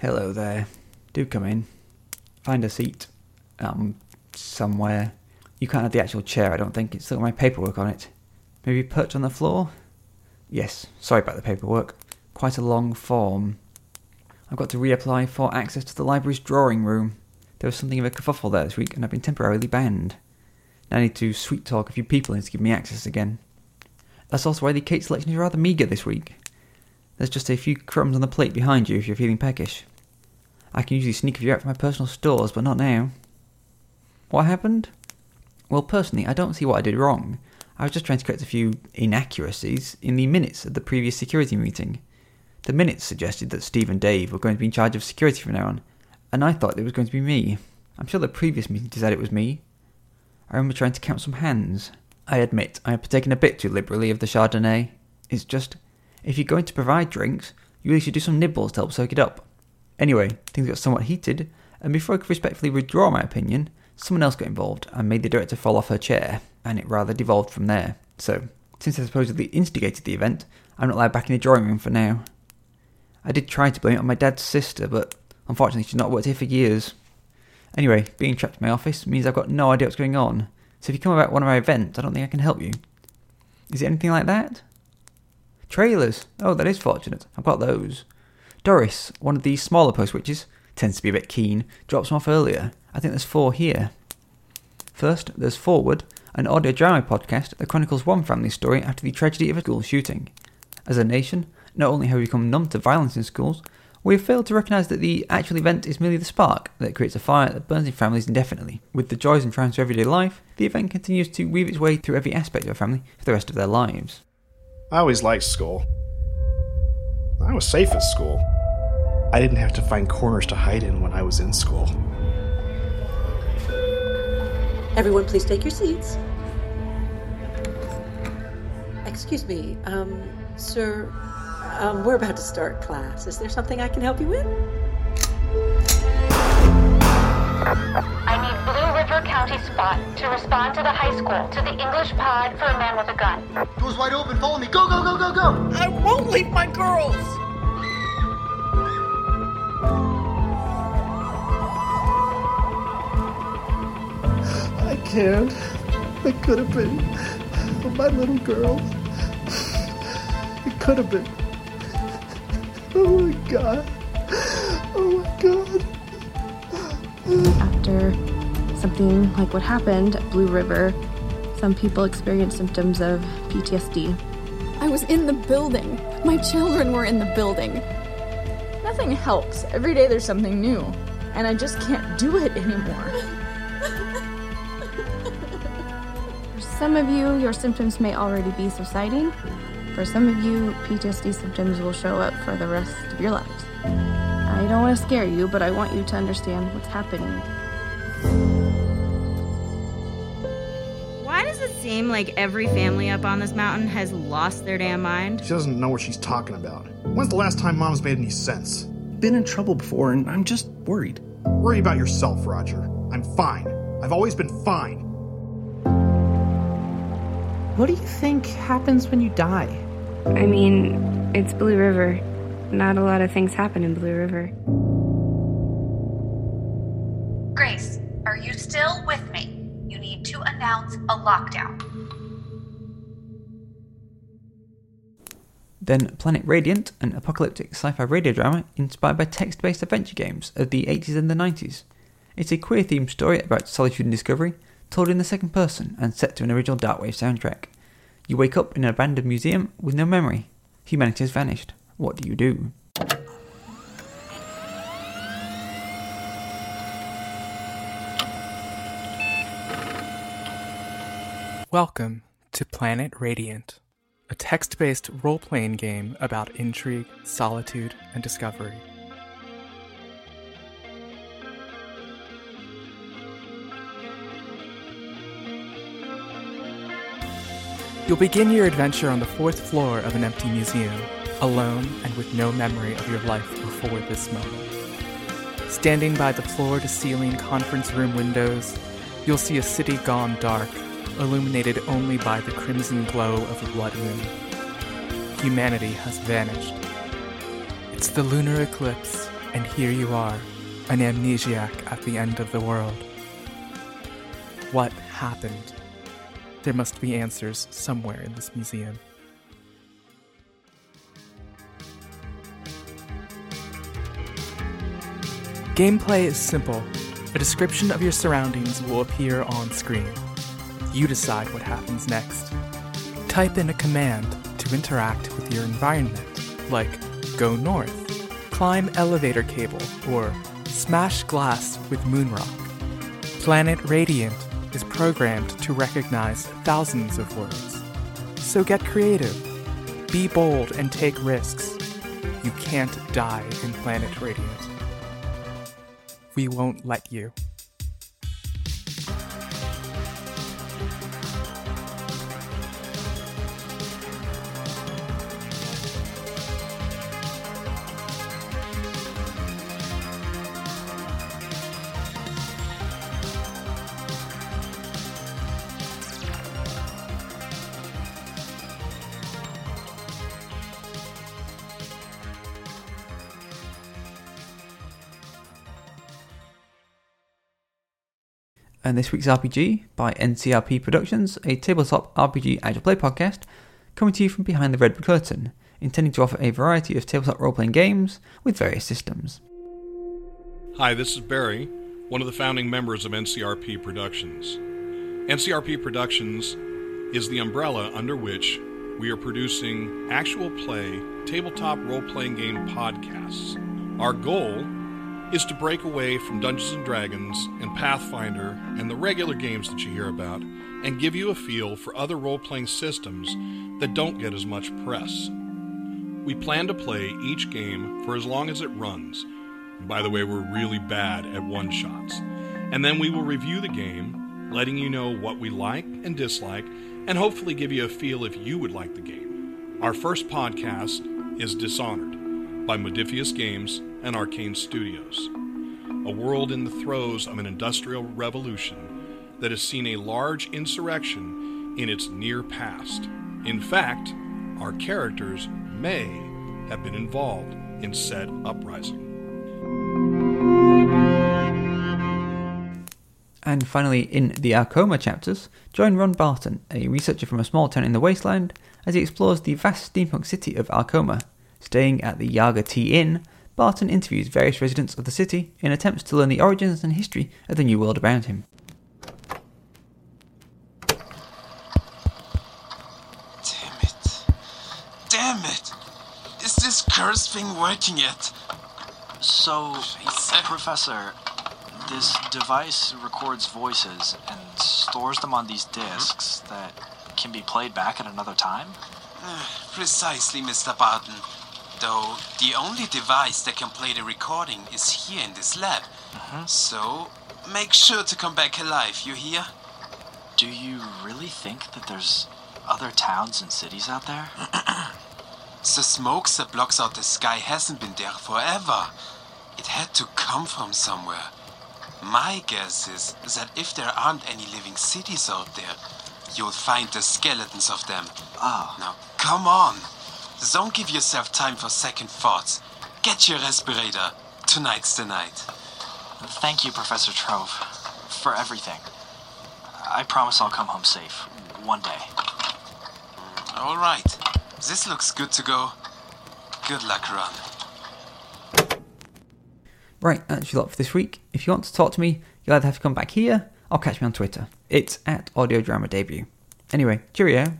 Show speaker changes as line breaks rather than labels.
Hello there. Do come in. Find a seat. Um, somewhere. You can't have the actual chair, I don't think. It's still got my paperwork on it. Maybe perch on the floor? Yes, sorry about the paperwork. Quite a long form. I've got to reapply for access to the library's drawing room. There was something of a kerfuffle there this week, and I've been temporarily banned. Now I need to sweet talk a few people into give me access again. That's also why the cake selection is rather meagre this week. There's just a few crumbs on the plate behind you if you're feeling peckish. I can usually sneak a few out from my personal stores, but not now. What happened? Well, personally, I don't see what I did wrong. I was just trying to correct a few inaccuracies in the minutes of the previous security meeting. The minutes suggested that Steve and Dave were going to be in charge of security from now on, and I thought it was going to be me. I'm sure the previous meeting said it was me. I remember trying to count some hands. I admit I have partaken a bit too liberally of the Chardonnay. It's just, if you're going to provide drinks, you really should do some nibbles to help soak it up. Anyway, things got somewhat heated, and before I could respectfully withdraw my opinion, someone else got involved and made the director fall off her chair, and it rather devolved from there. So, since I supposedly instigated the event, I'm not allowed back in the drawing room for now. I did try to blame it on my dad's sister, but unfortunately she's not worked here for years. Anyway, being trapped in my office means I've got no idea what's going on, so if you come about one of my events, I don't think I can help you. Is it anything like that? Trailers. Oh, that is fortunate. I've got those. Doris, one of the smaller post witches, tends to be a bit keen, drops them off earlier. I think there's four here. First, there's Forward, an audio drama podcast that chronicles one family story after the tragedy of a school shooting. As a nation, not only have we become numb to violence in schools, we have failed to recognise that the actual event is merely the spark that creates a fire that burns in families indefinitely. With the joys and triumphs of everyday life, the event continues to weave its way through every aspect of a family for the rest of their lives.
I always liked school. I was safe at school. I didn't have to find corners to hide in when I was in school.
Everyone, please take your seats. Excuse me, um, sir, um, we're about to start class. Is there something I can help you with?
I need Blue River County Spot to respond to the high school to the English pod for a man with a gun.
Door's wide open. Follow me. Go, go, go, go, go.
I won't leave my girls!
I can't. I could have been. But my little girl. It could have been. Oh my god. Oh my god.
After something like what happened at Blue River, some people experience symptoms of PTSD.
I was in the building. My children were in the building. Nothing helps. Every day there's something new. And I just can't do it anymore.
For some of you, your symptoms may already be subsiding. For some of you, PTSD symptoms will show up for the rest of your lives. I don't want to scare you, but I want you to understand what's happening.
Does it seem like every family up on this mountain has lost their damn mind?
She doesn't know what she's talking about. When's the last time mom's made any sense?
Been in trouble before, and I'm just worried.
Worry about yourself, Roger. I'm fine. I've always been fine.
What do you think happens when you die?
I mean, it's Blue River. Not a lot of things happen in Blue River.
Grace, are you still announce a lockdown.
Then Planet Radiant, an apocalyptic sci fi radio drama inspired by text based adventure games of the 80s and the 90s. It's a queer themed story about solitude and discovery, told in the second person and set to an original Darkwave soundtrack. You wake up in an abandoned museum with no memory. Humanity has vanished. What do you do?
Welcome to Planet Radiant, a text based role playing game about intrigue, solitude, and discovery. You'll begin your adventure on the fourth floor of an empty museum, alone and with no memory of your life before this moment. Standing by the floor to ceiling conference room windows, you'll see a city gone dark, illuminated only by the crimson glow of a blood moon. Humanity has vanished. It's the lunar eclipse, And here you are, an amnesiac at the end of the world. What happened? There must be answers somewhere in this museum. Gameplay is simple. A description of your surroundings will appear on screen. You decide what happens next. Type in a command to interact with your environment, like go north, climb elevator cable, or smash glass with moonrock. Planet Radiant is programmed to recognize thousands of words. So get creative, be bold, and take risks. You can't die in Planet Radiant. We won't let you.
And this week's RPG by NCRP Productions, a tabletop RPG actual play podcast, coming to you from behind the red curtain, intending to offer a variety of tabletop role playing games with various systems.
Hi, this is Barry, one of the founding members of NCRP Productions. NCRP Productions is the umbrella under which we are producing actual play tabletop role playing game podcasts. Our goal is to break away from Dungeons and Dragons and Pathfinder and the regular games that you hear about and give you a feel for other role playing systems that don't get as much press. We plan to play each game for as long as it runs. By the way, we're really bad at one shots. And then we will review the game, letting you know what we like and dislike, and hopefully give you a feel if you would like the game. Our first podcast is Dishonored by Modiphius Games and Arcane Studios. A world in the throes of an industrial revolution that has seen a large insurrection in its near past. In fact, our characters may have been involved in said uprising.
And finally, in the Arcoma chapters, join Ron Barton, a researcher from a small town in the wasteland, as he explores the vast steampunk city of Arcoma. Staying at the Yaga Tea Inn, Barton interviews various residents of the city in attempts to learn the origins and history of the new world around him.
Damn it. Damn it! Is this curse thing working yet?
So, Professor, this device records voices and stores them on these mm-hmm. discs that can be played back at another time?
Uh, precisely, Mr. Barton. Though the only device that can play the recording is here in this lab. So make sure to come back alive, you hear?
Do you really think that there's other towns and cities out there?
The smoke that blocks out the sky hasn't been there forever. It had to come from somewhere. My guess is that if there aren't any living cities out there, you'll find the skeletons of them.
Ah.
Now, come on. Don't give yourself time for second thoughts. Get your respirator. Tonight's the night.
Thank you, Professor Trove, for everything. I promise I'll come home safe. One day.
All right. This looks good to go. Good luck, Ron.
Right, that's your lot for this week. If you want to talk to me, you'll either have to come back here or catch me on Twitter. It's at Audio Drama Debut. Anyway, cheerio.